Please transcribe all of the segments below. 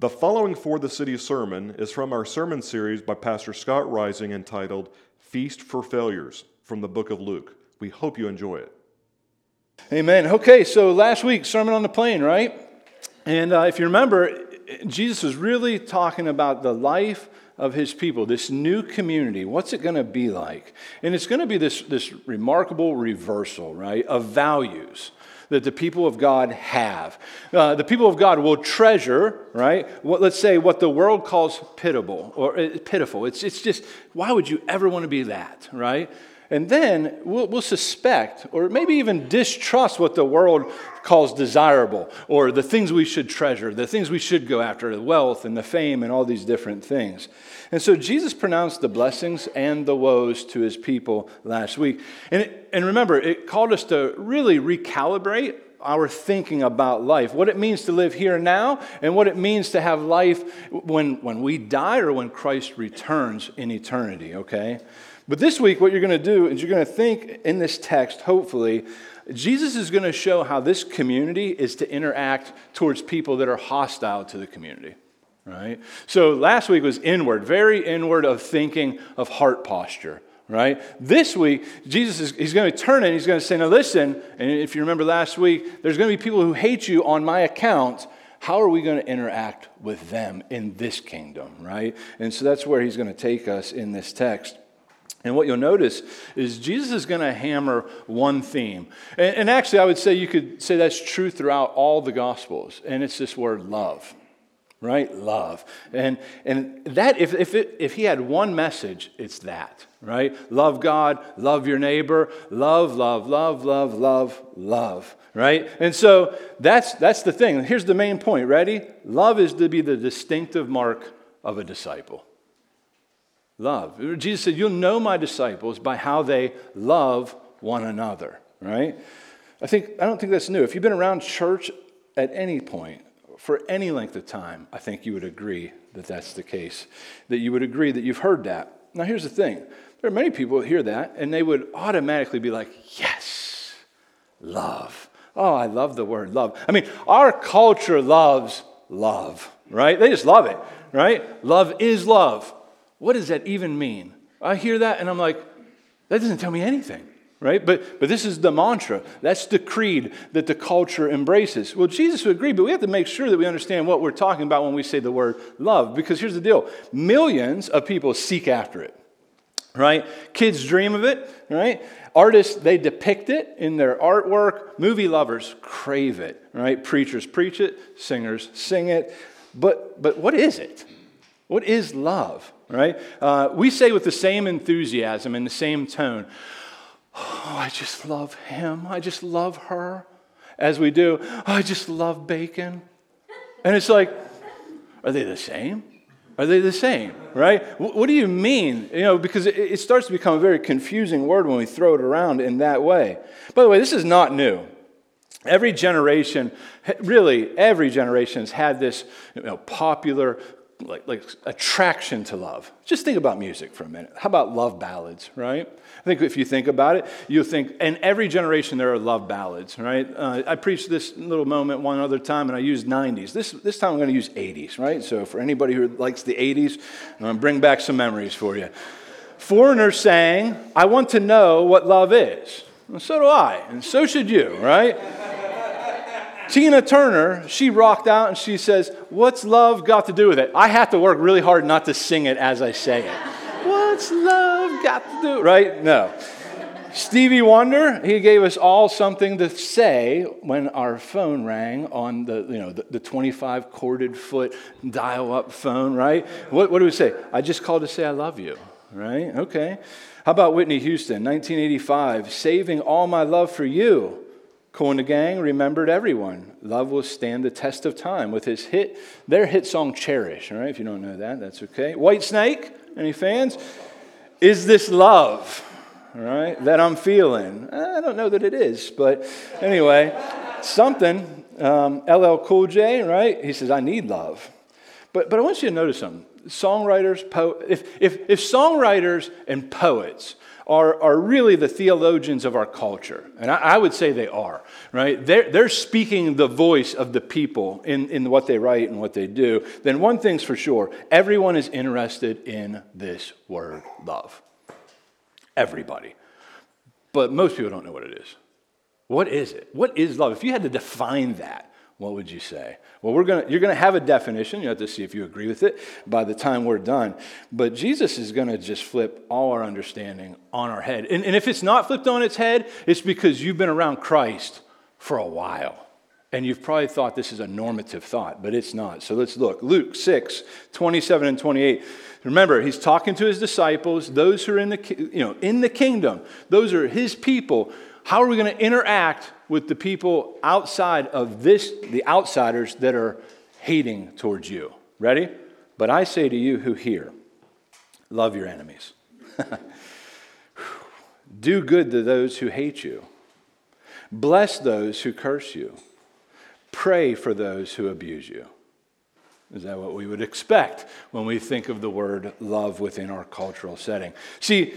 The following 4TheCity sermon is from our sermon series by Pastor Scott Rising entitled Feast for Failures from the book of Luke. We hope you enjoy it. Amen. Okay, so last week, Sermon on the Plain, right? And uh, if you remember, Jesus was really talking about the life of his people, this new community. What's it going to be like? And it's going to be this, this remarkable reversal, right, of values that the people of God have. Uh, the people of God will treasure, right? What, let's say what the world calls pitiable or uh, pitiful. It's, it's just, why would you ever want to be that, right? And then we'll, we'll, suspect or maybe even distrust what the world calls desirable or the things we should treasure, the things we should go after, the wealth and the fame and all these different things. And so Jesus pronounced the blessings and the woes to his people last week. And, it, and remember, it called us to really recalibrate our thinking about life, what it means to live here now, and what it means to have life when, when we die or when Christ returns in eternity, okay? But this week, what you're going to do is you're going to think in this text, hopefully, Jesus is going to show how this community is to interact towards people that are hostile to the community. Right? So last week was inward, very inward of thinking, of heart posture right? This week, Jesus is he's going to turn it and he's going to say, Now listen, and if you remember last week, there's going to be people who hate you on my account. How are we going to interact with them in this kingdom, right? And so that's where he's going to take us in this text. And what you'll notice is Jesus is going to hammer one theme. And, and, actually, I would say you could say that's true throughout all the Gospels, and it's this word love, right? Love. And, and that, if, if, it, if he had one message, it's that, right? Love God, love your neighbor, love, love, love, love, love, love, right? And so that's, that's the thing. Here's the main point. Ready? Love is to be the distinctive mark of a disciple. Love. Jesus said, You'll know my disciples by how they love one another, right? I think I don't think that's new. If you've been around church at any point for any length of time, I think you would agree that that's the case. That you would agree that you've heard that. Now here's the thing. There are many people who hear that and they would automatically be like, "Yes. Love. Oh, I love the word love." I mean, our culture loves love, right? They just love it, right? Love is love. What does that even mean? I hear that and I'm like, that doesn't tell me anything, right? But, but this is the mantra. That's the creed that the culture embraces. Well, Jesus would agree, but we have to make sure that we understand what we're talking about when we say the word love, because here's the deal millions of people seek after it, right? Kids dream of it, right? Artists, they depict it in their artwork. Movie lovers crave it, right? Preachers preach it, singers sing it. But, but what is it? What is love? right? Uh, we say with the same enthusiasm and the same tone, Oh, I just love him. I just love her. As we do, oh, I just love bacon. And it's like, are they the same? Are they the same, right? What do you mean? You know, because it starts to become a very confusing word when we throw it around in that way. By the way, this is not new. Every generation, really, every generation has had this you know, popular like, like attraction to love. Just think about music for a minute. How about love ballads, right? I think if you think about it, you'll think, in every generation there are love ballads, right? Uh, I preached this little moment one other time and I used 90s. This, this time I'm going to use 80s, right? So for anybody who likes the 80s, I'm going to bring back some memories for you. Foreigner saying, I want to know what love is. And so do I, and so should you, right? Tina Turner, she rocked out and she says, What's love got to do with it? I have to work really hard not to sing it as I say it. What's love got to do? Right? No. Stevie Wonder, he gave us all something to say when our phone rang on the, you know, the, the 25 corded foot dial up phone, right? What, what do we say? I just called to say I love you, right? Okay. How about Whitney Houston, 1985, saving all my love for you? Gang remembered everyone. Love will stand the test of time with his hit, their hit song Cherish. All right, if you don't know that, that's okay. Whitesnake, any fans? Is this love? All right, that I'm feeling. I don't know that it is, but anyway, something. Um, LL Cool J, right? He says, I need love. But, but I want you to notice something. Songwriters, po- if, if, if songwriters and poets are, are really the theologians of our culture. And I, I would say they are, right? They're, they're speaking the voice of the people in, in what they write and what they do. Then one thing's for sure everyone is interested in this word love. Everybody. But most people don't know what it is. What is it? What is love? If you had to define that, what would you say? Well, we're gonna, you're going to have a definition. You have to see if you agree with it by the time we're done. But Jesus is going to just flip all our understanding on our head. And, and if it's not flipped on its head, it's because you've been around Christ for a while. And you've probably thought this is a normative thought, but it's not. So let's look. Luke 6, 27 and 28. Remember, he's talking to his disciples, those who are in the, you know, in the kingdom. Those are his people. How are we going to interact with the people outside of this, the outsiders that are hating towards you? Ready? But I say to you who hear, love your enemies. Do good to those who hate you. Bless those who curse you. Pray for those who abuse you. Is that what we would expect when we think of the word love within our cultural setting? See,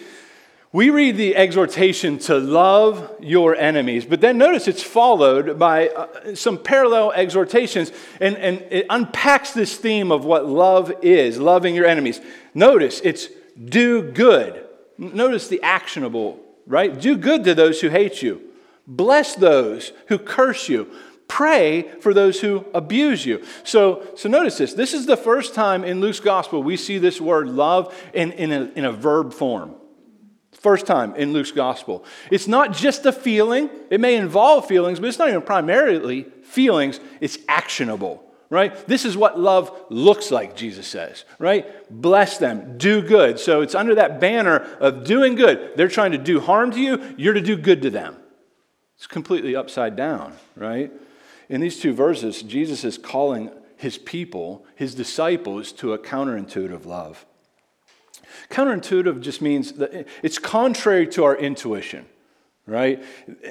we read the exhortation to love your enemies, but then notice it's followed by uh, some parallel exhortations, and, and it unpacks this theme of what love is loving your enemies. Notice it's do good. Notice the actionable, right? Do good to those who hate you, bless those who curse you. Pray for those who abuse you. So, so notice this. This is the first time in Luke's gospel we see this word love in, in, a, in a verb form. First time in Luke's gospel. It's not just a feeling, it may involve feelings, but it's not even primarily feelings, it's actionable, right? This is what love looks like, Jesus says, right? Bless them, do good. So it's under that banner of doing good. They're trying to do harm to you, you're to do good to them. It's completely upside down, right? In these two verses, Jesus is calling his people, his disciples, to a counterintuitive love. Counterintuitive just means that it's contrary to our intuition, right?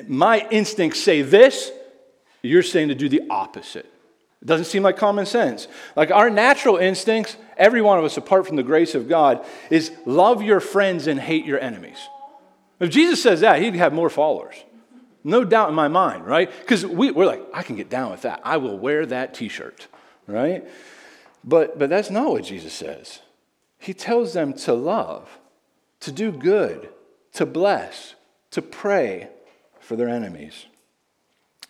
My instincts say this, you're saying to do the opposite. It doesn't seem like common sense. Like our natural instincts, every one of us, apart from the grace of God, is love your friends and hate your enemies. If Jesus says that, he'd have more followers. No doubt in my mind, right? Because we, we're like, I can get down with that. I will wear that t shirt, right? But, but that's not what Jesus says. He tells them to love, to do good, to bless, to pray for their enemies.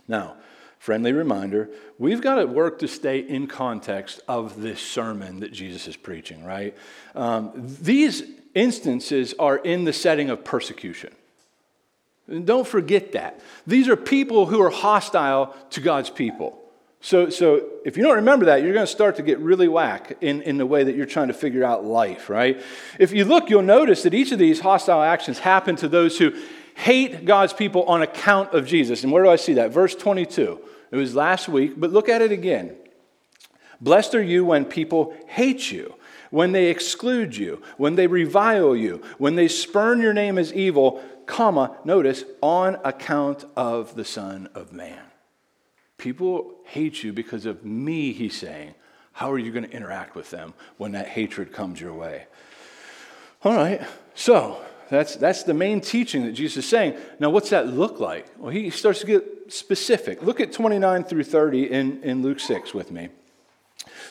Now, friendly reminder we've got to work to stay in context of this sermon that Jesus is preaching, right? Um, these instances are in the setting of persecution. Don't forget that. These are people who are hostile to God's people. So, so if you don't remember that, you're going to start to get really whack in, in the way that you're trying to figure out life, right? If you look, you'll notice that each of these hostile actions happen to those who hate God's people on account of Jesus. And where do I see that? Verse 22. It was last week, but look at it again. Blessed are you when people hate you, when they exclude you, when they revile you, when they spurn your name as evil, comma, notice, on account of the Son of Man. People hate you because of me, he's saying. How are you going to interact with them when that hatred comes your way? All right, so that's, that's the main teaching that Jesus is saying. Now, what's that look like? Well, he starts to get specific. Look at 29 through 30 in, in Luke 6 with me.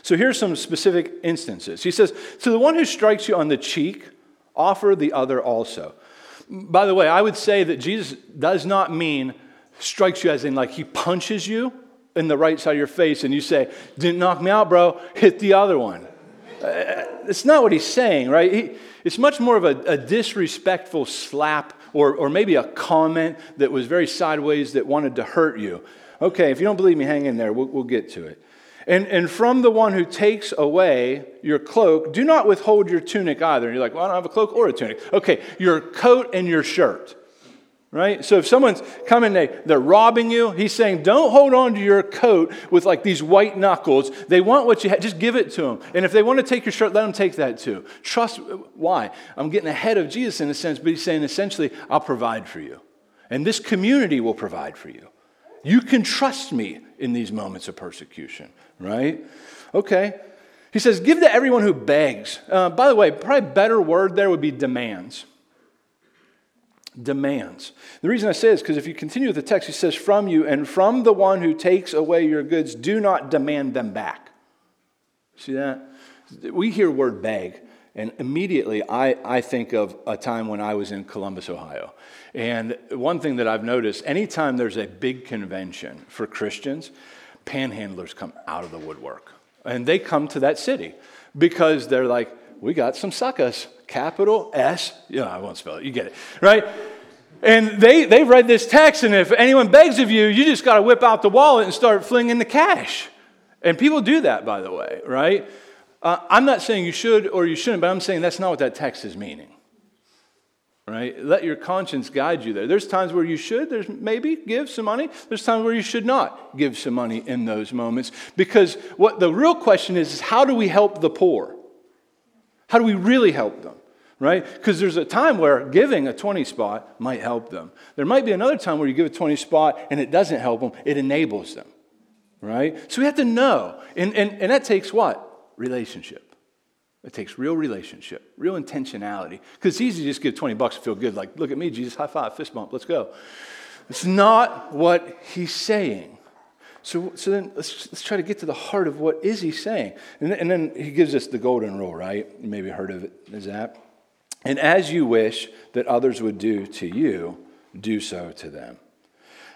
So here's some specific instances. He says, To the one who strikes you on the cheek, offer the other also. By the way, I would say that Jesus does not mean strikes you as in like he punches you in the right side of your face and you say, Didn't knock me out, bro, hit the other one. Uh, it's not what he's saying, right? He, it's much more of a, a disrespectful slap or, or maybe a comment that was very sideways that wanted to hurt you. Okay, if you don't believe me, hang in there. We'll, we'll get to it. And, and from the one who takes away your cloak, do not withhold your tunic either. And you're like, well, I don't have a cloak or a tunic. Okay, your coat and your shirt right? So if someone's coming, they, they're robbing you, he's saying, don't hold on to your coat with like these white knuckles. They want what you have, just give it to them. And if they want to take your shirt, let them take that too. Trust, why? I'm getting ahead of Jesus in a sense, but he's saying essentially, I'll provide for you. And this community will provide for you. You can trust me in these moments of persecution, right? Okay. He says, give to everyone who begs. Uh, by the way, probably better word there would be demands demands. The reason I say this is because if you continue with the text, he says, From you and from the one who takes away your goods, do not demand them back. See that? We hear word beg, and immediately I, I think of a time when I was in Columbus, Ohio. And one thing that I've noticed anytime there's a big convention for Christians, panhandlers come out of the woodwork. And they come to that city because they're like, we got some suckers, capital S. Yeah, I won't spell it, you get it, right? And they, they've read this text, and if anyone begs of you, you just got to whip out the wallet and start flinging the cash. And people do that, by the way, right? Uh, I'm not saying you should or you shouldn't, but I'm saying that's not what that text is meaning. Right? Let your conscience guide you there. There's times where you should, there's maybe give some money. There's times where you should not give some money in those moments. Because what the real question is, is how do we help the poor? How do we really help them? Right? Because there's a time where giving a 20 spot might help them. There might be another time where you give a 20 spot and it doesn't help them, it enables them. Right? So we have to know. And, and, and that takes what? relationship. It takes real relationship, real intentionality. Because it's easy to just give 20 bucks and feel good, like, look at me, Jesus, high five, fist bump, let's go. It's not what he's saying. So, so then let's, let's try to get to the heart of what is he saying. And, and then he gives us the golden rule, right? You maybe heard of it as that. And as you wish that others would do to you, do so to them.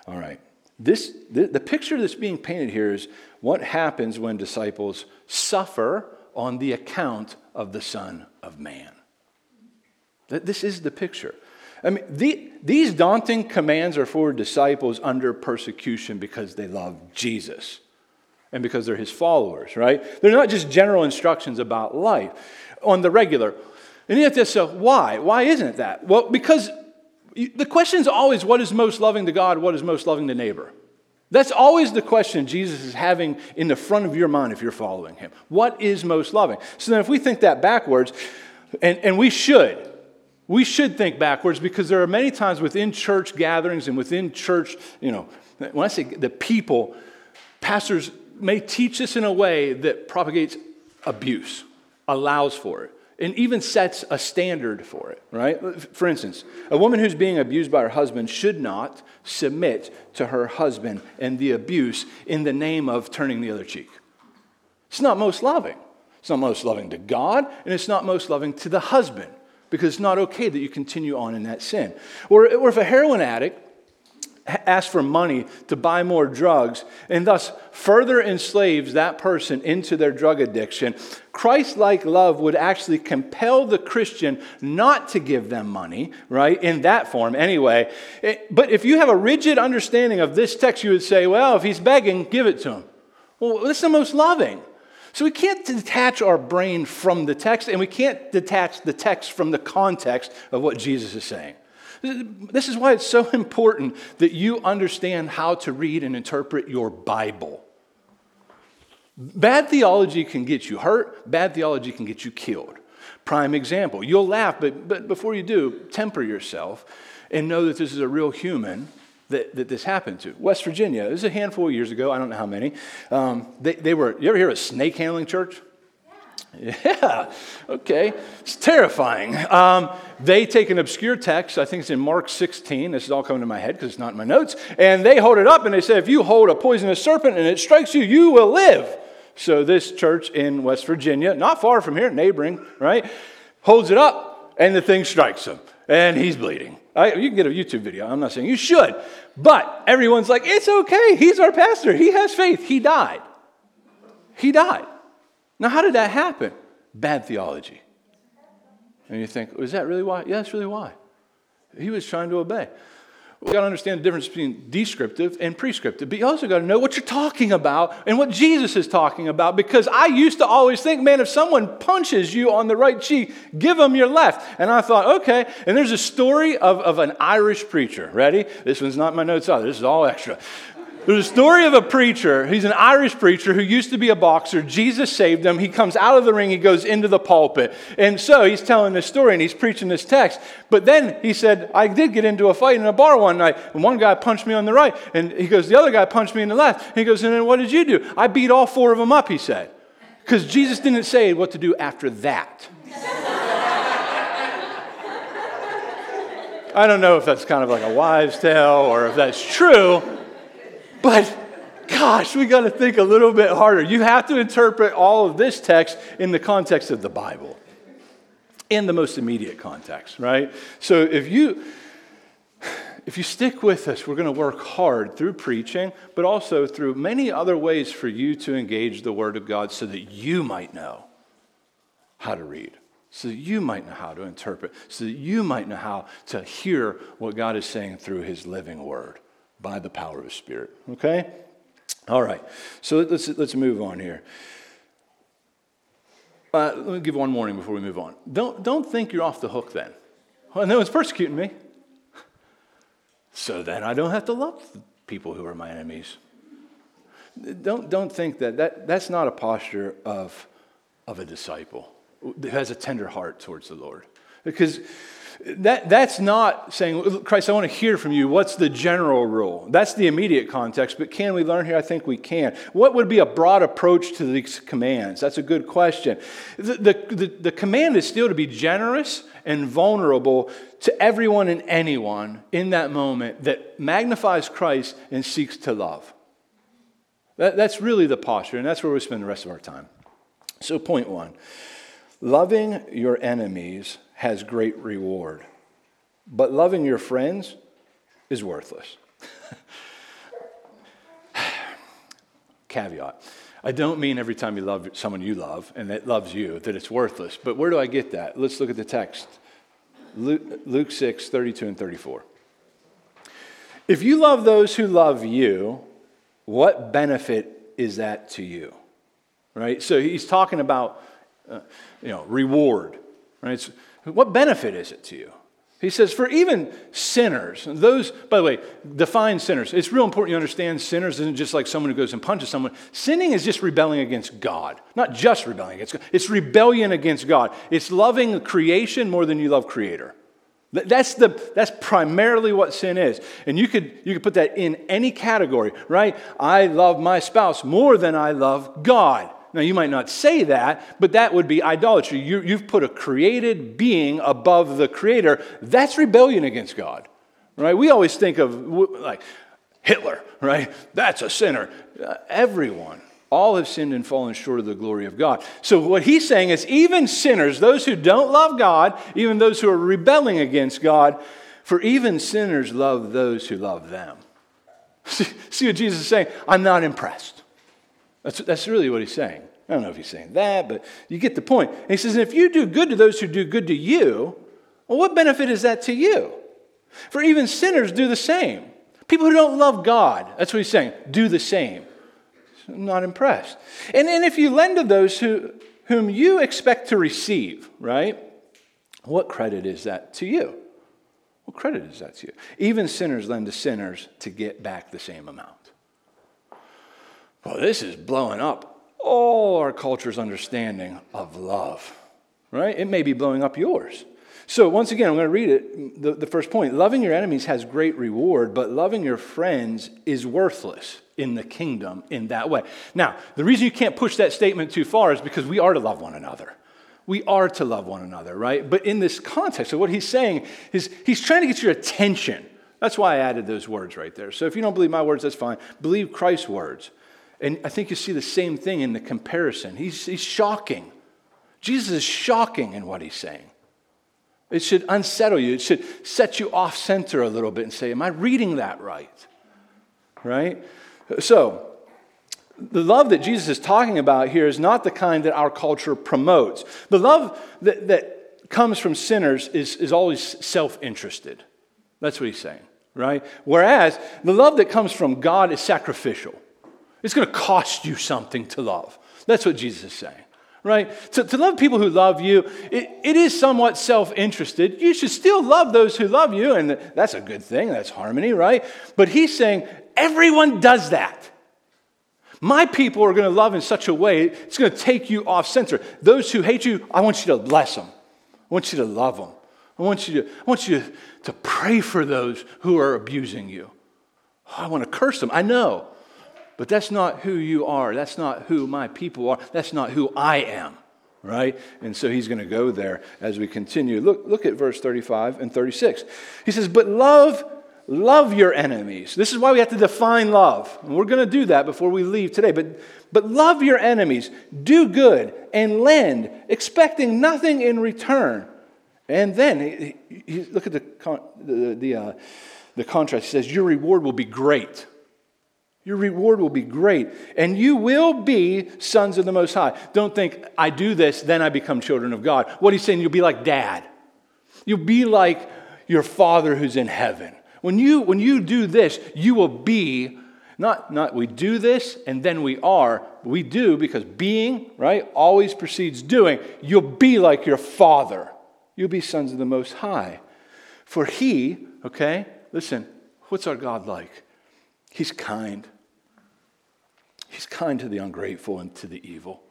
All right. This, the, the picture that's being painted here is what happens when disciples suffer on the account of the Son of Man. This is the picture. I mean, the, these daunting commands are for disciples under persecution because they love Jesus and because they're his followers, right? They're not just general instructions about life on the regular. And you have to say, why? Why isn't it that? Well, because the question is always what is most loving to God, what is most loving to neighbor? That's always the question Jesus is having in the front of your mind if you're following him. What is most loving? So then, if we think that backwards, and, and we should, we should think backwards because there are many times within church gatherings and within church, you know, when I say the people, pastors may teach this in a way that propagates abuse, allows for it and even sets a standard for it, right? For instance, a woman who's being abused by her husband should not submit to her husband and the abuse in the name of turning the other cheek. It's not most loving. It's not most loving to God, and it's not most loving to the husband because it's not okay that you continue on in that sin. Or, or if a heroin addict asks for money to buy more drugs and thus further enslaves that person into their drug addiction, Christ like love would actually compel the Christian not to give them money, right? In that form, anyway. Eh, but if you have a rigid understanding of this text, you would say, well, if he's begging, give it to him. Well, that's the most loving. So we can't detach our brain from the text, and we can't detach the text from the context of what Jesus is saying. This is why it's so important that you understand how to read and interpret your Bible. Bad theology can get you hurt, bad theology can get you killed. Prime example. You'll laugh, but, but before you do, temper yourself and know that this is a real human that, that this happened to. West Virginia, this is a handful of years ago, I don't know how many. Um, they, they were, you ever hear of a snake handling church? Yeah, okay. It's terrifying. Um, they take an obscure text, I think it's in Mark 16. This is all coming to my head because it's not in my notes. And they hold it up and they say, if you hold a poisonous serpent and it strikes you, you will live. So this church in West Virginia, not far from here, neighboring, right, holds it up and the thing strikes him and he's bleeding. I, you can get a YouTube video. I'm not saying you should. But everyone's like, it's okay. He's our pastor. He has faith. He died. He died. Now, how did that happen? Bad theology. And you think, is that really why? Yeah, that's really why. He was trying to obey. We got to understand the difference between descriptive and prescriptive, but you also got to know what you're talking about and what Jesus is talking about. Because I used to always think, man, if someone punches you on the right cheek, give them your left. And I thought, okay. And there's a story of, of an Irish preacher. Ready? This one's not my notes either. This is all extra. There's a story of a preacher. He's an Irish preacher who used to be a boxer. Jesus saved him. He comes out of the ring, he goes into the pulpit. And so he's telling this story and he's preaching this text. But then he said, I did get into a fight in a bar one night, and one guy punched me on the right. And he goes, The other guy punched me in the left. And he goes, And then what did you do? I beat all four of them up, he said. Because Jesus didn't say what to do after that. I don't know if that's kind of like a wives' tale or if that's true, but gosh, we got to think a little bit harder. You have to interpret all of this text in the context of the Bible, in the most immediate context, right? So if you if you stick with us, we're going to work hard through preaching, but also through many other ways for you to engage the Word of God so that you might know how to read, so that you might know how to interpret, so that you might know how to hear what God is saying through His living Word by the power of Spirit. Okay? All right. So let's, let's move on here. Uh, let me give one warning before we move on. Don't, don't think you're off the hook then. Well, no one's persecuting me. So then I don't have to love people who are my enemies. Don't, don't think that, that that's not a posture of, of a disciple who has a tender heart towards the Lord. Because that, that's not saying, Christ, I want to hear from you. What's the general rule? That's the immediate context, but can we learn here? I think we can. What would be a broad approach to these commands? That's a good question. The, the, the, the command is still to be generous and vulnerable to everyone and anyone in that moment that magnifies Christ and seeks to love. That, that's really the posture, and that's where we spend the rest of our time. So, point one loving your enemies has great reward, but loving your friends is worthless. Caveat. I don't mean every time you love someone you love and that loves you that it's worthless. But where do I get that? Let's look at the text Luke, Luke 6, 32 and 34. If you love those who love you, what benefit is that to you? Right? So he's talking about, uh, you know, reward. Right? It's, what benefit is it to you? He says, for even sinners, those, by the way, define sinners. It's real important you understand sinners isn't just like someone who goes and punches someone. Sinning is just rebelling against God, not just rebelling against God. It's rebellion against God. It's loving creation more than you love creator. That's, the, that's primarily what sin is. And you could, you could put that in any category, right? I love my spouse more than I love God. Now, you might not say that, but that would be idolatry. You, have put a created being above the creator. That's rebellion against God, right? We always think of like Hitler, right? That's a sinner. Uh, everyone, all have sinned and fallen short of the glory of God. So, what he's saying is, even sinners, those who don't love God, even those who are rebelling against God, for even sinners love those who love them. See what Jesus is saying? I'm not impressed. That's, that's really what he's saying. I don't know if he's saying that, but you get the point. And he says, if you do good to those who do good to you, well, what benefit is that to you? For even sinners do the same. People who don't love God, that's what he's saying, do the same. I'm not impressed. And, and if you lend to those who, whom you expect to receive, right? What credit is that to you? What credit is that to you? Even sinners lend to sinners to get back the same amount. Well, this is blowing up all our culture's understanding of love, right? It may be blowing up yours. So, once again, I'm going to read it. The, the, first point loving your enemies has great reward, but loving your friends is worthless in the kingdom in that way. Now, the reason you can't push that statement too far is because we are to love one another. We are to love one another, right? But in this context of what he's saying is he's trying to get your attention. That's why I added those words right there. So if you don't believe my words, that's fine. Believe Christ's words. And I think you see the same thing in the comparison. He's, he's shocking. Jesus is shocking in what he's saying. It should unsettle you. It should set you off center a little bit and say, Am I reading that right? Right? So, the love that Jesus is talking about here is not the kind that our culture promotes. The love that, that comes from sinners is, is always self interested. That's what he's saying, right? Whereas the love that comes from God is sacrificial. It's going to cost you something to love. That's what Jesus is saying, right? To, to love people who love you, it, it is somewhat self interested. You should still love those who love you, and that's a good thing. That's harmony, right? But he's saying everyone does that. My people are going to love in such a way, it's going to take you off center. Those who hate you, I want you to bless them. I want you to love them. I want you to, I want you to, pray for those who are abusing you. Oh, I want to curse them. I know. But that's not who you are. That's not who my people are. That's not who I am. right? And so he's going to go there as we continue. Look, look at verse 35 and 36. He says, But love, love your enemies. This is why we have to define love. And we're going to do that before we leave today. But, but love your enemies, do good, and lend, expecting nothing in return. And then, he, he, look at the, the, the, uh, the contrast. He says, Your reward will be great. Your reward will be great, and you will be sons of the Most High. Don't think, I do this, then I become children of God. What he's saying, you'll be like dad. You'll be like your father who's in heaven. When you, when you do this, you will be, not, not we do this and then we are, we do because being, right, always precedes doing. You'll be like your father. You'll be sons of the Most High. For he, okay, listen, what's our God like? He's kind. He's kind to the ungrateful and to the evil.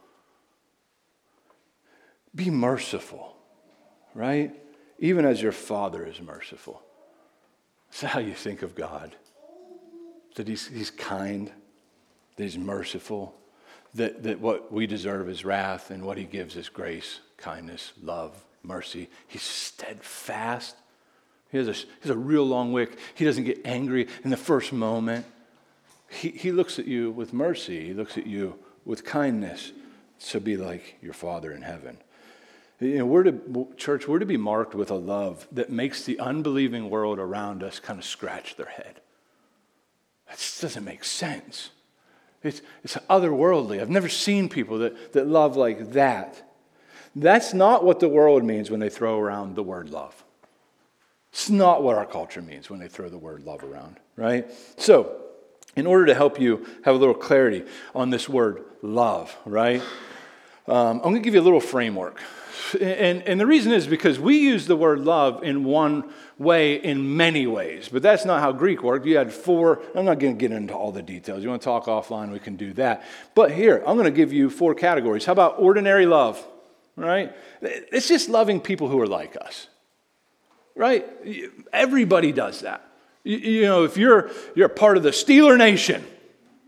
Be merciful, right? Even as your Father is merciful. That's how you think of God. That He's, he's kind, that He's merciful, that, that what we deserve is wrath, and what He gives is grace, kindness, love, mercy. He's steadfast. He has, a, he has a real long wick. He doesn't get angry in the first moment. He, he looks at you with mercy, He looks at you with kindness. to be like your Father in heaven. You know, we're to, church, we're to be marked with a love that makes the unbelieving world around us kind of scratch their head. That doesn't make sense. It's, it's otherworldly. I've never seen people that, that love like that. That's not what the world means when they throw around the word love. It's not what our culture means when they throw the word love around, right? So, in order to help you have a little clarity on this word love, right? Um, I'm going to give you a little framework. And, and the reason is because we use the word love in one way in many ways, but that's not how Greek worked. You had four, I'm not going to get into all the details. You want to talk offline, we can do that. But here, I'm going to give you four categories. How about ordinary love, right? It's just loving people who are like us, right? Everybody does that. You, you know, if you're, you're part of the Steeler Nation,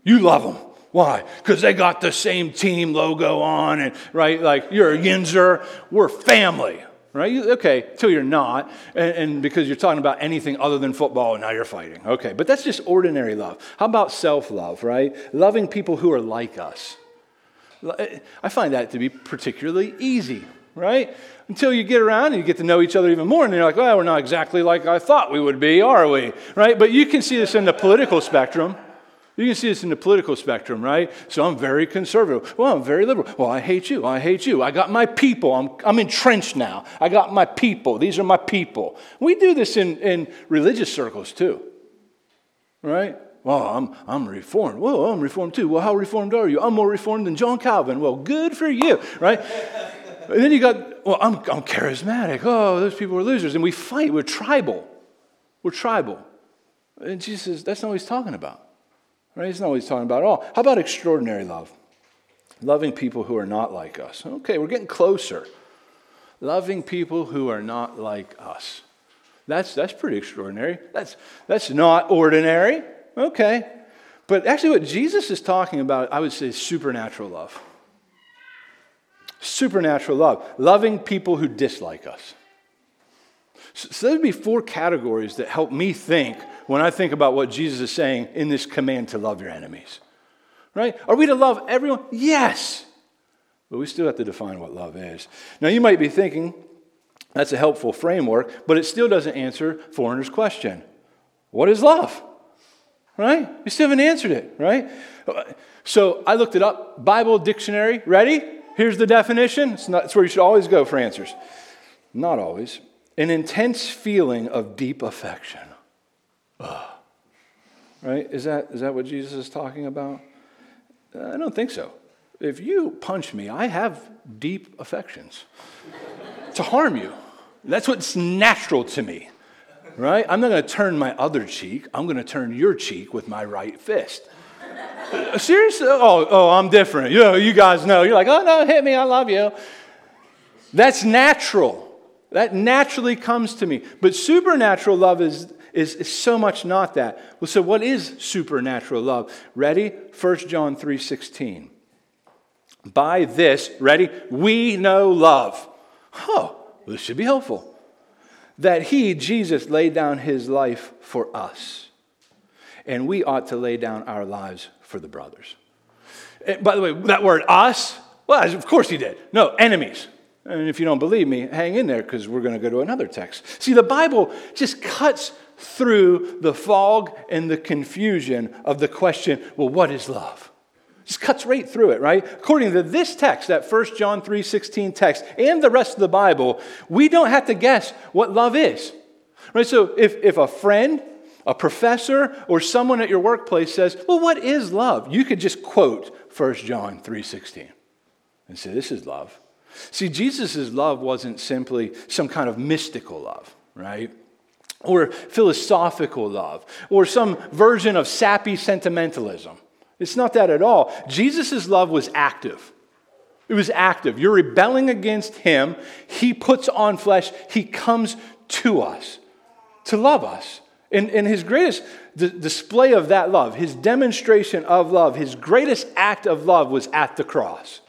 you love them. Why? Because they got the same team logo on, and right, like you're a Yinzer, we're family, right? You, okay, till you're not, and, and, because you're talking about anything other than football, and now you're fighting. Okay, but that's just ordinary love. How about self love, right? Loving people who are like us. I find that to be particularly easy, right? Until you get around and you get to know each other even more, and you're like, well, we're not exactly like I thought we would be, are we? Right? But you can see this in the political spectrum. You can see this in the political spectrum, right? So I'm very conservative. Well, I'm very liberal. Well, I hate you. I hate you. I got my people. I'm, I'm entrenched now. I got my people. These are my people. We do this in, in religious circles too, right? Well, I'm, I'm reformed. Well, I'm reformed too. Well, how reformed are you? I'm more reformed than John Calvin. Well, good for you, right? And then you got, well, I'm, I'm charismatic. Oh, those people are losers. And we fight. We're tribal. We're tribal. And Jesus says, that's not what he's talking about. Right? He's not what he's talking about at all. How about extraordinary love? Loving people who are not like us. Okay, we're getting closer. Loving people who are not like us. That's, that's pretty extraordinary. That's, that's not ordinary. Okay. But actually, what Jesus is talking about, I would say, supernatural love supernatural love, loving people who dislike us. So, so there'd be four categories that help me think when I think about what Jesus is saying in this command to love your enemies. Right? Are we to love everyone? Yes. But we still have to define what love is. Now, you might be thinking, that's a helpful framework, but it still doesn't answer Foreigner's question. What is love? Right? You still haven't answered it, right? So I looked it up, Bible dictionary. Ready? Here's the definition. It's, not, it's where you should always go for answers. Not always. An intense feeling of deep affection. Ugh. Right? Is that, is that what Jesus is talking about? I don't think so. If you punch me, I have deep affections to harm you. That's what's natural to me, right? I'm not going to turn my other cheek. I'm going to turn your cheek with my right fist. Seriously? Oh, oh, I'm different. You, know, you guys know. You're like, oh, no, hit me. I love you. That's natural. That naturally comes to me. But supernatural love is, is, is so much not that. Well, so what is supernatural love? Ready? 1 John 3.16. By this, ready? We know love. Oh, this should be helpful. That he, Jesus, laid down his life for us. And we ought to lay down our lives for the brothers. And by the way, that word us, well, of course he did. No, enemies. And if you don't believe me, hang in there because we're going to go to another text. See, the Bible just cuts through the fog and the confusion of the question well, what is love? Just cuts right through it, right? According to this text, that 1 John 3:16 text, and the rest of the Bible, we don't have to guess what love is. Right? So if, if a friend, a professor, or someone at your workplace says, Well, what is love? You could just quote 1 John 3:16 and say, This is love. See, Jesus' love wasn't simply some kind of mystical love, right? Or philosophical love, or some version of sappy sentimentalism. It's not that at all. Jesus' love was active. It was active. You're rebelling against him. He puts on flesh. He comes to us to love us. And, and his greatest d- display of that love, his demonstration of love, his greatest act of love was at the cross.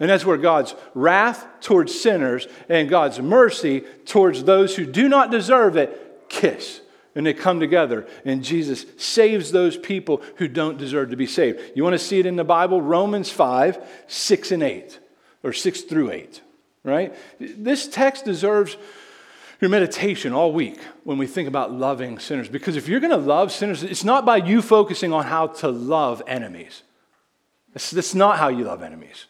And that's where God's wrath towards sinners and God's mercy towards those who do not deserve it kiss. And they come together, and Jesus saves those people who don't deserve to be saved. You want to see it in the Bible? Romans 5, 6 and 8, or 6 through 8, right? This text deserves your meditation all week when we think about loving sinners. Because if you're going to love sinners, it's not by you focusing on how to love enemies. That's, that's not how you love enemies.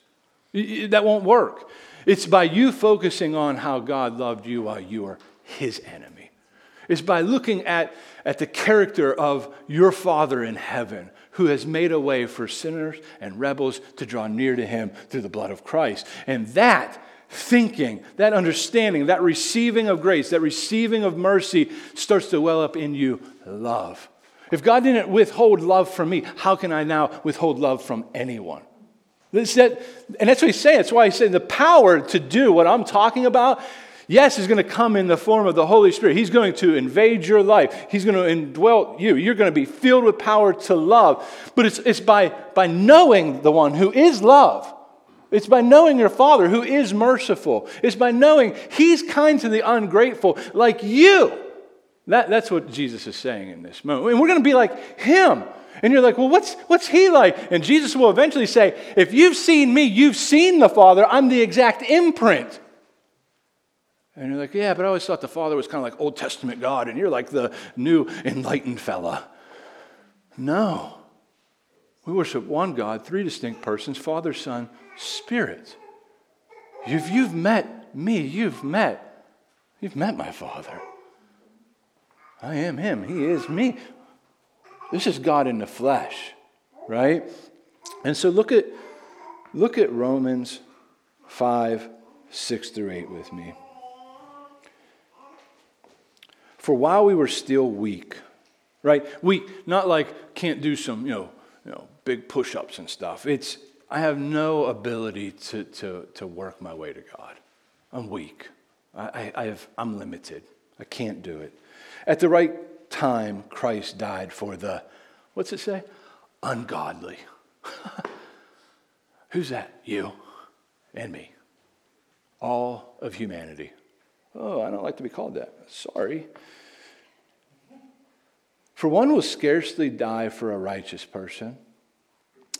That won't work. It's by you focusing on how God loved you while you were his enemy. It's by looking at, at the character of your Father in heaven who has made a way for sinners and rebels to draw near to him through the blood of Christ. And that thinking, that understanding, that receiving of grace, that receiving of mercy starts to well up in you love. If God didn't withhold love from me, how can I now withhold love from anyone? That, and that's what he's saying. That's why he's saying the power to do what I'm talking about, yes, is going to come in the form of the Holy Spirit. He's going to invade your life, He's going to indwell you. You're going to be filled with power to love. But it's, it's by, by knowing the one who is love. It's by knowing your Father who is merciful. It's by knowing He's kind to the ungrateful, like you. That, that's what Jesus is saying in this moment. And we're going to be like Him. And you're like, well, what's, what's he like? And Jesus will eventually say, if you've seen me, you've seen the Father. I'm the exact imprint. And you're like, yeah, but I always thought the Father was kind of like Old Testament God, and you're like the new enlightened fella. No. We worship one God, three distinct persons Father, Son, Spirit. If you've met me, you've met, you've met my Father. I am Him, He is me. This is God in the flesh, right? And so look at look at Romans 5, 6 through 8 with me. For while we were still weak, right? Weak, not like can't do some, you know, you know, big push-ups and stuff. It's I have no ability to, to, to work my way to God. I'm weak. I, I have, I'm limited. I can't do it. At the right time Christ died for the, what's it say? Ungodly. Who's that? You and me. All of humanity. Oh, I don't like to be called that. Sorry. For one will scarcely die for a righteous person,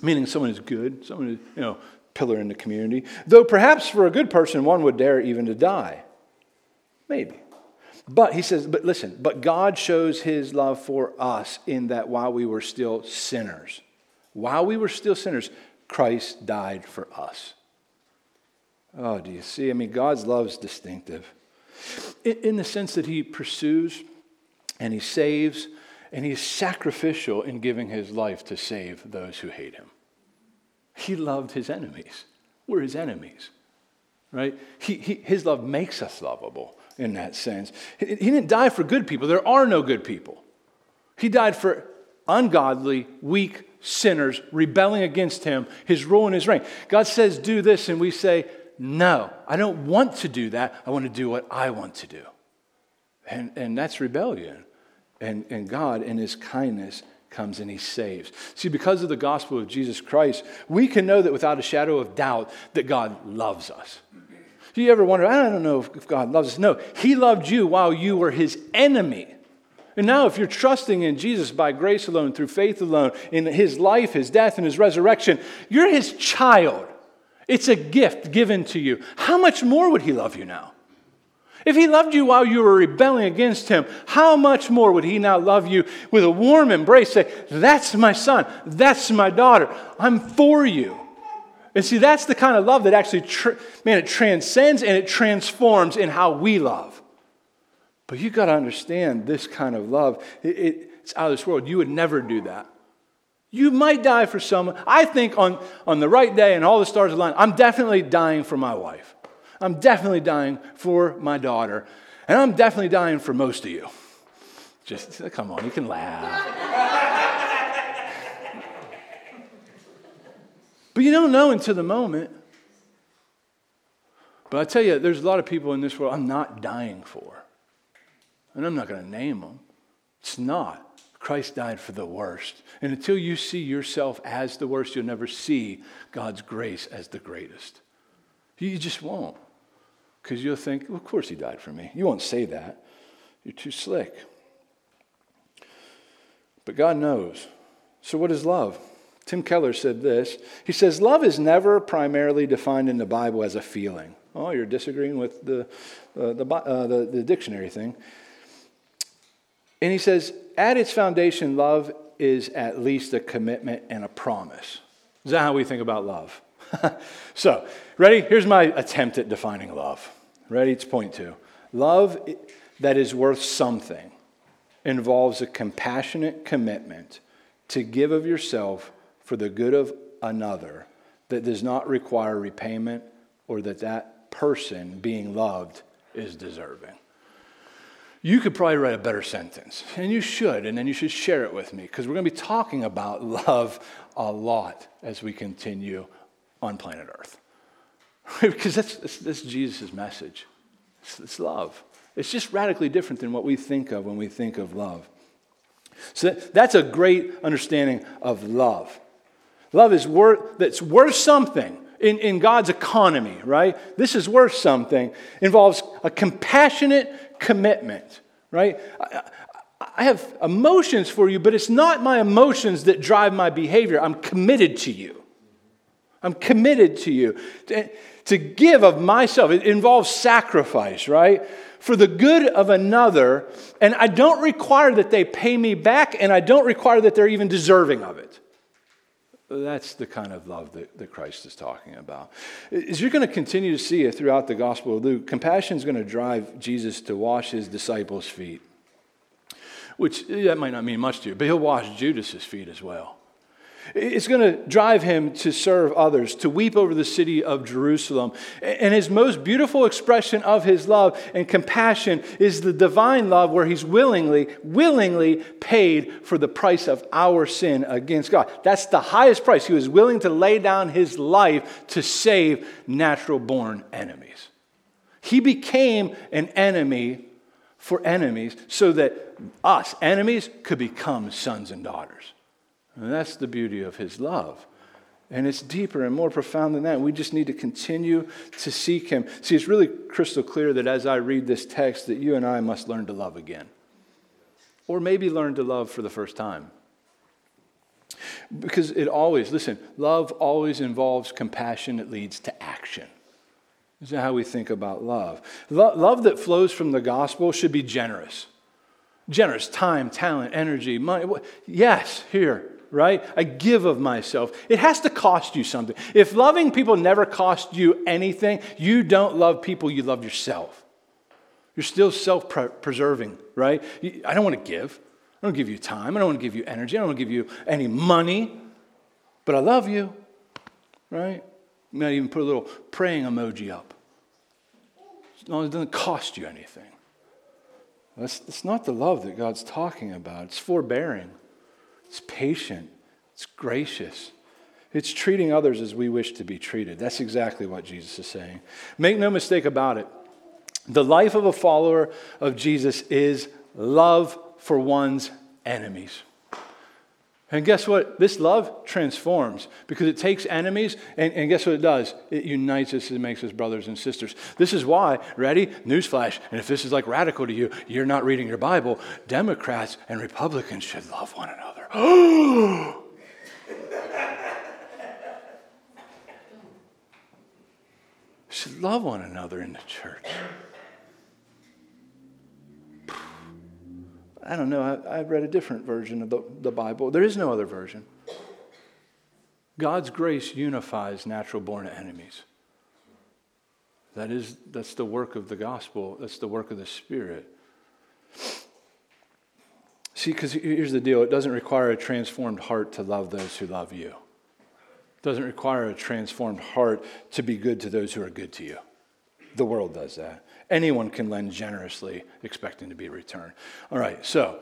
meaning someone is good, someone is, you know, pillar in the community. Though perhaps for a good person, one would dare even to die. Maybe. But he says, but listen, but God shows his love for us in that while we were still sinners, while we were still sinners, Christ died for us. Oh, do you see? I mean, God's love is distinctive in the sense that he pursues and he saves and he's sacrificial in giving his life to save those who hate him. He loved his enemies. We're his enemies, right? He, he, his love makes us lovable in that sense. He didn't die for good people. There are no good people. He died for ungodly, weak sinners rebelling against him, his rule and his reign. God says, do this, and we say, no, I don't want to do that. I want to do what I want to do. And, and that's rebellion. And, and God, in his kindness, comes and he saves. See, because of the gospel of Jesus Christ, we can know that without a shadow of doubt that God loves us. Do you ever wonder, I don't know if God loves us? No, he loved you while you were his enemy. And now, if you're trusting in Jesus by grace alone, through faith alone, in his life, his death, and his resurrection, you're his child. It's a gift given to you. How much more would he love you now? If he loved you while you were rebelling against him, how much more would he now love you with a warm embrace? Say, That's my son. That's my daughter. I'm for you. And see, that's the kind of love that actually, man, it transcends and it transforms in how we love. But you've got to understand this kind of love. It, it, it's out of this world. You would never do that. You might die for someone. I think on, on the right day and all the stars align, I'm definitely dying for my wife. I'm definitely dying for my daughter. And I'm definitely dying for most of you. Just come on, you can laugh. but you don't know until the moment. But I tell you, there's a lot of people in this world I'm not dying for. And I'm not going to name them. It's not. Christ died for the worst. And until you see yourself as the worst, you'll never see God's grace as the greatest. You just won't. Because you'll think, well, of course he died for me. You won't say that. You're too slick. But God knows. So, what is love? Tim Keller said this. He says, Love is never primarily defined in the Bible as a feeling. Oh, you're disagreeing with the, uh, the, uh, the, the dictionary thing. And he says, at its foundation, love is at least a commitment and a promise. Is that how we think about love? so, ready? Here's my attempt at defining love. Ready? It's point two. Love that is worth something involves a compassionate commitment to give of yourself for the good of another that does not require repayment or that that person being loved is deserving. You could probably write a better sentence, and you should, and then you should share it with me because we're going to be talking about love a lot as we continue on planet Earth. because that's, that's, that's Jesus' message. It's, it's, love. It's just radically different than what we think of when we think of love. So that, that's a great understanding of love. Love is worth, that's worth something in, in God's economy, right? This is worth something. Involves a compassionate commitment, right? I, I have emotions for you, but it's not my emotions that drive my behavior. I'm committed to you. I'm committed to you. To, to give of myself, it involves sacrifice, right? For the good of another, and I don't require that they pay me back, and I don't require that they're even deserving of it. That's the kind of love that, that Christ is talking about. As you're going to continue to see it throughout the Gospel of Luke, compassion is going to drive Jesus to wash his disciples' feet, which that might not mean much to you, but he'll wash Judas's feet as well. It's going to drive him to serve others, to weep over the city of Jerusalem. And his most beautiful expression of his love and compassion is the divine love where he's willingly, willingly paid for the price of our sin against God. That's the highest price. He was willing to lay down his life to save natural born enemies. He became an enemy for enemies so that us, enemies, could become sons and daughters. And that's the beauty of his love. And it's deeper and more profound than that. We just need to continue to seek him. See, it's really crystal clear that as I read this text, that you and I must learn to love again. Or maybe learn to love for the first time. Because it always, listen, love always involves compassion that leads to action. Is that how we think about love? Lo- love that flows from the gospel should be generous. Generous, time, talent, energy, money. Yes, here right? I give of myself. It has to cost you something. If loving people never cost you anything, you don't love people, you love yourself. You're still self preserving, right? I don't want to give. I don't give you time. I don't want to give you energy. I don't want to give you any money, but I love you, right? You might even put a little praying emoji up. As long as it doesn't cost you anything. That's, that's not the love that God's talking about. It's forbearing. It's patient, it's gracious. It's treating others as we wish to be treated. That's exactly what Jesus is saying. Make no mistake about it. The life of a follower of Jesus is love for one's enemies. And guess what? This love transforms because it takes enemies, and, and guess what it does? It unites us and makes us brothers and sisters. This is why, ready? Newsflash. And if this is like radical to you, you're not reading your Bible. Democrats and Republicans should love one another. should love one another in the church. I don't know. I, have read a different version of the, the Bible. There is no other version. God's grace unifies natural born enemies. That is, that's the work of the gospel, that's the work of the Spirit. See, because here's the deal it doesn't require a transformed heart to love those who love you, it doesn't require a transformed heart to be good to those who are good to you. The world does that. Anyone can lend generously, expecting to be returned. All right, so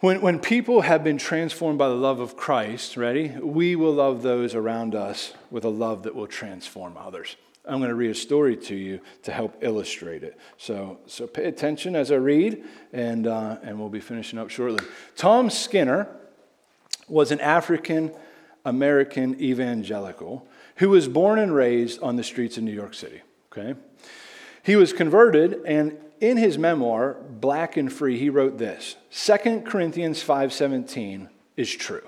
when, when people have been transformed by the love of Christ, ready, we will love those around us with a love that will transform others. I'm going to read a story to you to help illustrate it. So, so pay attention as I read, and, uh, and we'll be finishing up shortly. Tom Skinner was an African American evangelical who was born and raised on the streets of New York City. Okay? He was converted, and in his memoir, Black and Free, he wrote this 2 Corinthians 5:17 is true.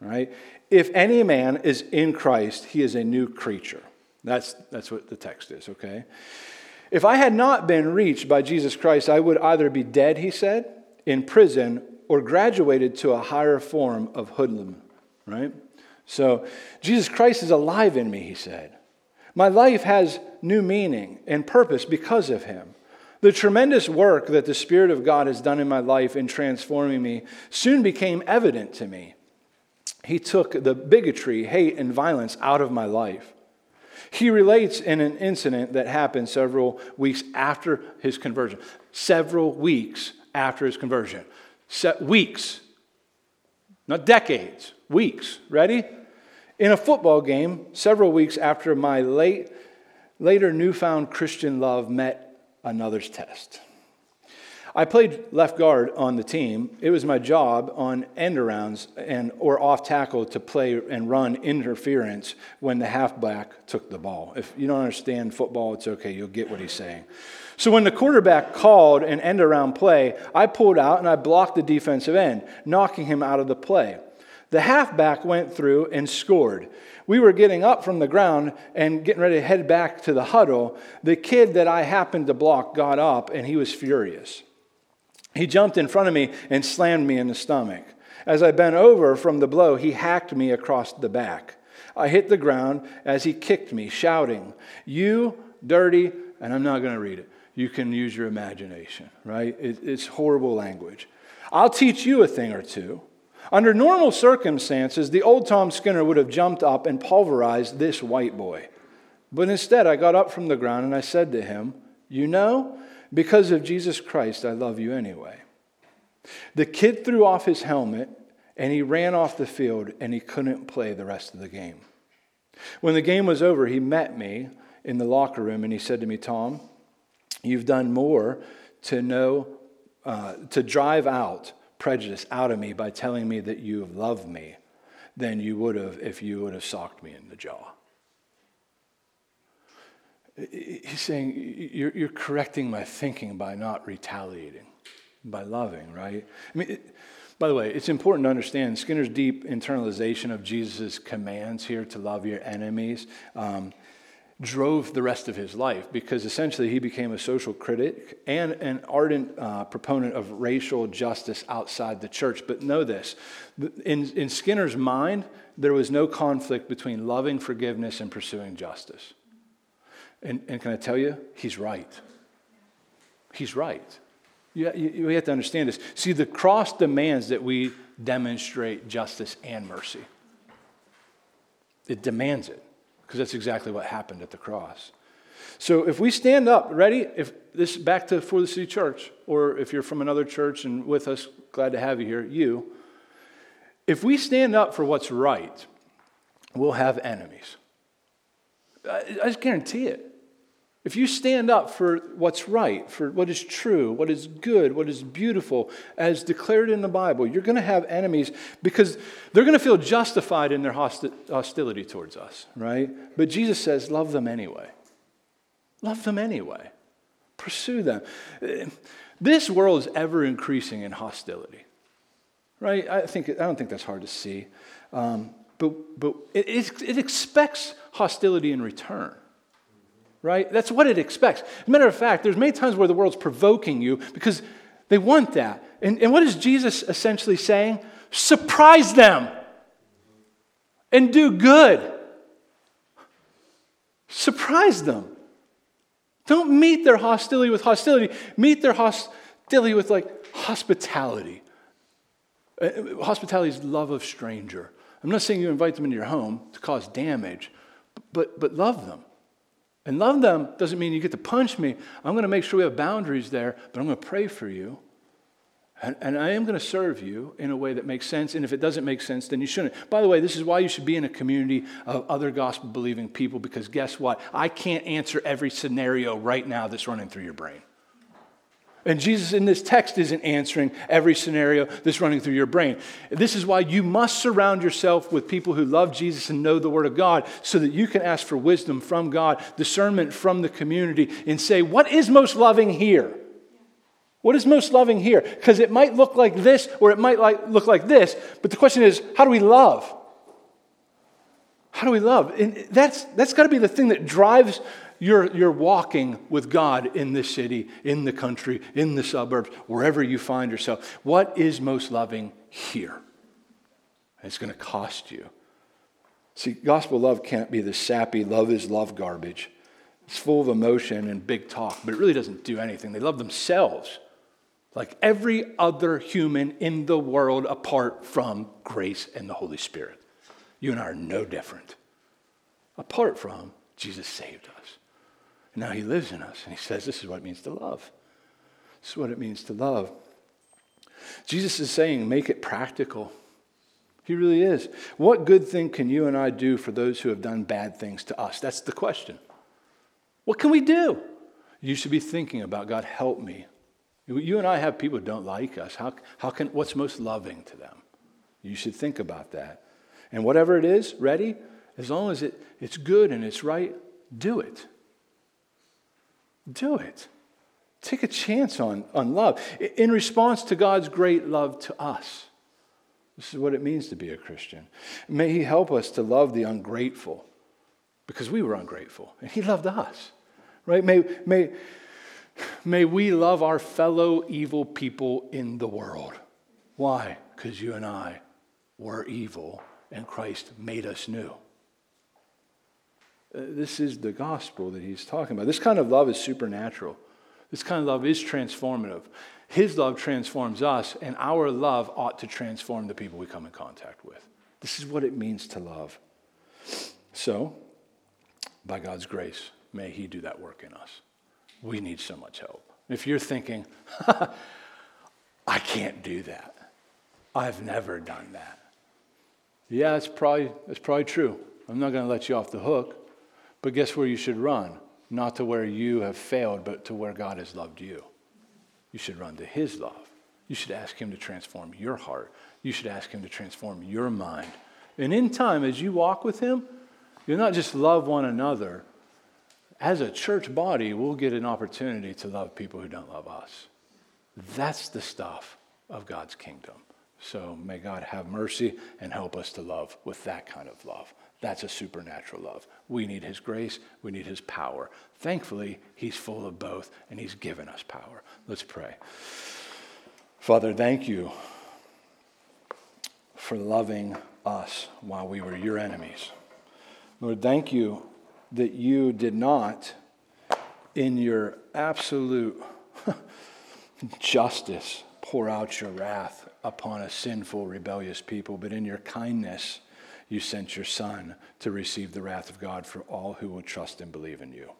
Right? If any man is in Christ, he is a new creature. That's, that's what the text is, okay? If I had not been reached by Jesus Christ, I would either be dead, he said, in prison, or graduated to a higher form of hoodlum, right? So Jesus Christ is alive in me, he said. My life has new meaning and purpose because of him. The tremendous work that the Spirit of God has done in my life in transforming me soon became evident to me. He took the bigotry, hate, and violence out of my life. He relates in an incident that happened several weeks after his conversion. Several weeks after his conversion. Se- weeks, not decades, weeks. Ready? In a football game, several weeks after my late, later newfound Christian love met another's test. I played left guard on the team. It was my job on end arounds and or off tackle to play and run interference when the halfback took the ball. If you don't understand football, it's okay. You'll get what he's saying. So when the quarterback called an end around play, I pulled out and I blocked the defensive end, knocking him out of the play. The halfback went through and scored. We were getting up from the ground and getting ready to head back to the huddle. The kid that I happened to block got up and he was furious. He jumped in front of me and slammed me in the stomach. As I bent over from the blow, he hacked me across the back. I hit the ground as he kicked me, shouting, You dirty, and I'm not going to read it. You can use your imagination, right? It's horrible language. I'll teach you a thing or two. Under normal circumstances, the old Tom Skinner would have jumped up and pulverized this white boy. But instead, I got up from the ground and I said to him, You know, because of Jesus Christ, I love you anyway. The kid threw off his helmet and he ran off the field and he couldn't play the rest of the game. When the game was over, he met me in the locker room and he said to me, Tom, you've done more to know, uh, to drive out prejudice out of me by telling me that you loved me than you would have if you would have socked me in the jaw. He's saying, you're, you're correcting my thinking by not retaliating, by loving, right? I mean, it, by the way, it's important to understand Skinner's deep internalization of Jesus' commands here to love your enemies. Um, drove the rest of his life because essentially he became a social critic and an ardent uh, proponent of racial justice outside the church. But know this in, in Skinner's mind, there was no conflict between loving forgiveness and pursuing justice. And, and can I tell you, he's right. He's right. You, you, we have to understand this. See, the cross demands that we demonstrate justice and mercy. It demands it because that's exactly what happened at the cross. So if we stand up, ready? If this back to 4TheCity church, or if you're from another church and with us, glad to have you here, you. If we stand up for what's right, we'll have enemies. I, I just guarantee it. If you stand up for what's right, for what is true, what is good, what is beautiful, as declared in the Bible, you're going to have enemies because they're going to feel justified in their hosti- hostility towards us, right? But Jesus says, love them anyway. Love them anyway. Pursue them. This world is ever increasing in hostility, right? I, think, I don't think that's hard to see. Um, but, but it, it expects hostility in return right? That's what it expects. As a matter of fact, there's many times where the world's provoking you because they want that. And, and what is Jesus essentially saying? Surprise them and do good. Surprise them. Don't meet their hostility with hostility. Meet their hostility with like hospitality. Uh, hospitality is love of stranger. I'm not saying you invite them into your home to cause damage, but, but love them. And love them doesn't mean you get to punch me. I'm going to make sure we have boundaries there, but I'm going to pray for you. And, and, I am going to serve you in a way that makes sense. And if it doesn't make sense, then you shouldn't. By the way, this is why you should be in a community of other gospel believing people because guess what? I can't answer every scenario right now that's running through your brain. And Jesus in this text isn't answering every scenario that's running through your brain. This is why you must surround yourself with people who love Jesus and know the Word of God so that you can ask for wisdom from God, discernment from the community, and say, What is most loving here? What is most loving here? Because it might look like this or it might like, look like this, but the question is, how do we love? How do we love? And that's, that's got to be the thing that drives you're, you're walking with God in this city, in the country, in the suburbs, wherever you find yourself. What is most loving here? It's going to cost you. See, gospel love can't be the sappy love is love garbage. It's full of emotion and big talk, but it really doesn't do anything. They love themselves like every other human in the world apart from grace and the Holy Spirit. You and I are no different. Apart from Jesus saved us. And now he lives in us, and he says, This is what it means to love. This is what it means to love. Jesus is saying, Make it practical. He really is. What good thing can you and I do for those who have done bad things to us? That's the question. What can we do? You should be thinking about God, help me. You and I have people who don't like us. How, how can, what's most loving to them? You should think about that. And whatever it is, ready? As long as it, it's good and it's right, do it. Do it. Take a chance on, on love in response to God's great love to us. This is what it means to be a Christian. May He help us to love the ungrateful because we were ungrateful and He loved us, right? May, may, may we love our fellow evil people in the world. Why? Because you and I were evil and Christ made us new. Uh, this is the gospel that he's talking about. This kind of love is supernatural. This kind of love is transformative. His love transforms us, and our love ought to transform the people we come in contact with. This is what it means to love. So, by God's grace, may He do that work in us. We need so much help. If you're thinking, I can't do that, I've never done that. Yeah, it's probably, it's probably true. I'm not going to let you off the hook. But guess where you should run? Not to where you have failed, but to where God has loved you. You should run to His love. You should ask Him to transform your heart. You should ask Him to transform your mind. And in time, as you walk with Him, you'll not just love one another. As a church body, we'll get an opportunity to love people who don't love us. That's the stuff of God's kingdom. So may God have mercy and help us to love with that kind of love. That's a supernatural love. We need His grace, we need His power. Thankfully, He's full of both, and He's given us power. Let's pray. Father, thank you for loving us while we were your enemies. Lord, thank you that you did not, in your absolute justice, pour out your wrath upon a sinful, rebellious people, but in your kindness, you sent your Son to receive the wrath of God for all who will trust and believe in you.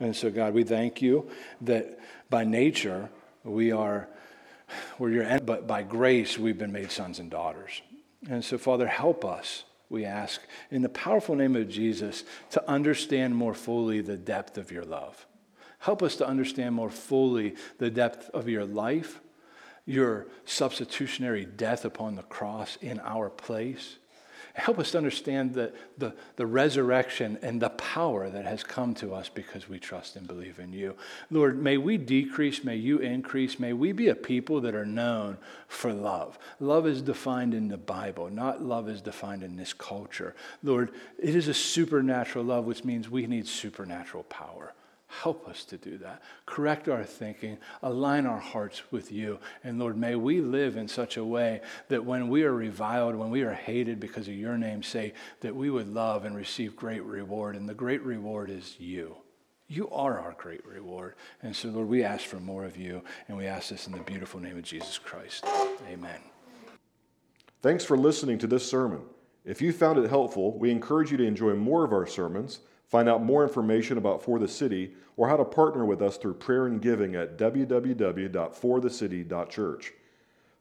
And so, God, we thank you that by nature we are, we're your, but by grace we've been made sons and daughters. And so, Father, help us, we ask, in the powerful name of Jesus, to understand more fully the depth of your love. Help us to understand more fully the depth of your life, your substitutionary death upon the cross in our place. Help us understand the, the, the, resurrection and the power that has come to us because we trust and believe in you. Lord, may we decrease, may you increase, may we be a people that are known for love. Love is defined in the Bible, not love is defined in this culture. Lord, it is a supernatural love, which means we need supernatural power. Help us to do that. Correct our thinking, align our hearts with you. And Lord, may we live in such a way that when we are reviled, when we are hated because of your name's sake, that we would love and receive great reward. And the great reward is you. You are our great reward. And so, Lord, we ask for more of you, and we ask this in the beautiful name of Jesus Christ. Amen. Thanks for listening to this sermon. If you found it helpful, we encourage you to enjoy more of our sermons Find out more information about 4TheCity or how to partner with us through prayer and giving at www.forthecity.church.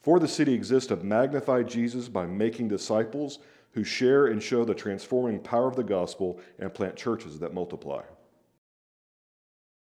4TheCity exists to magnify Jesus by making disciples who share and show the transforming power of the gospel and plant churches that multiply.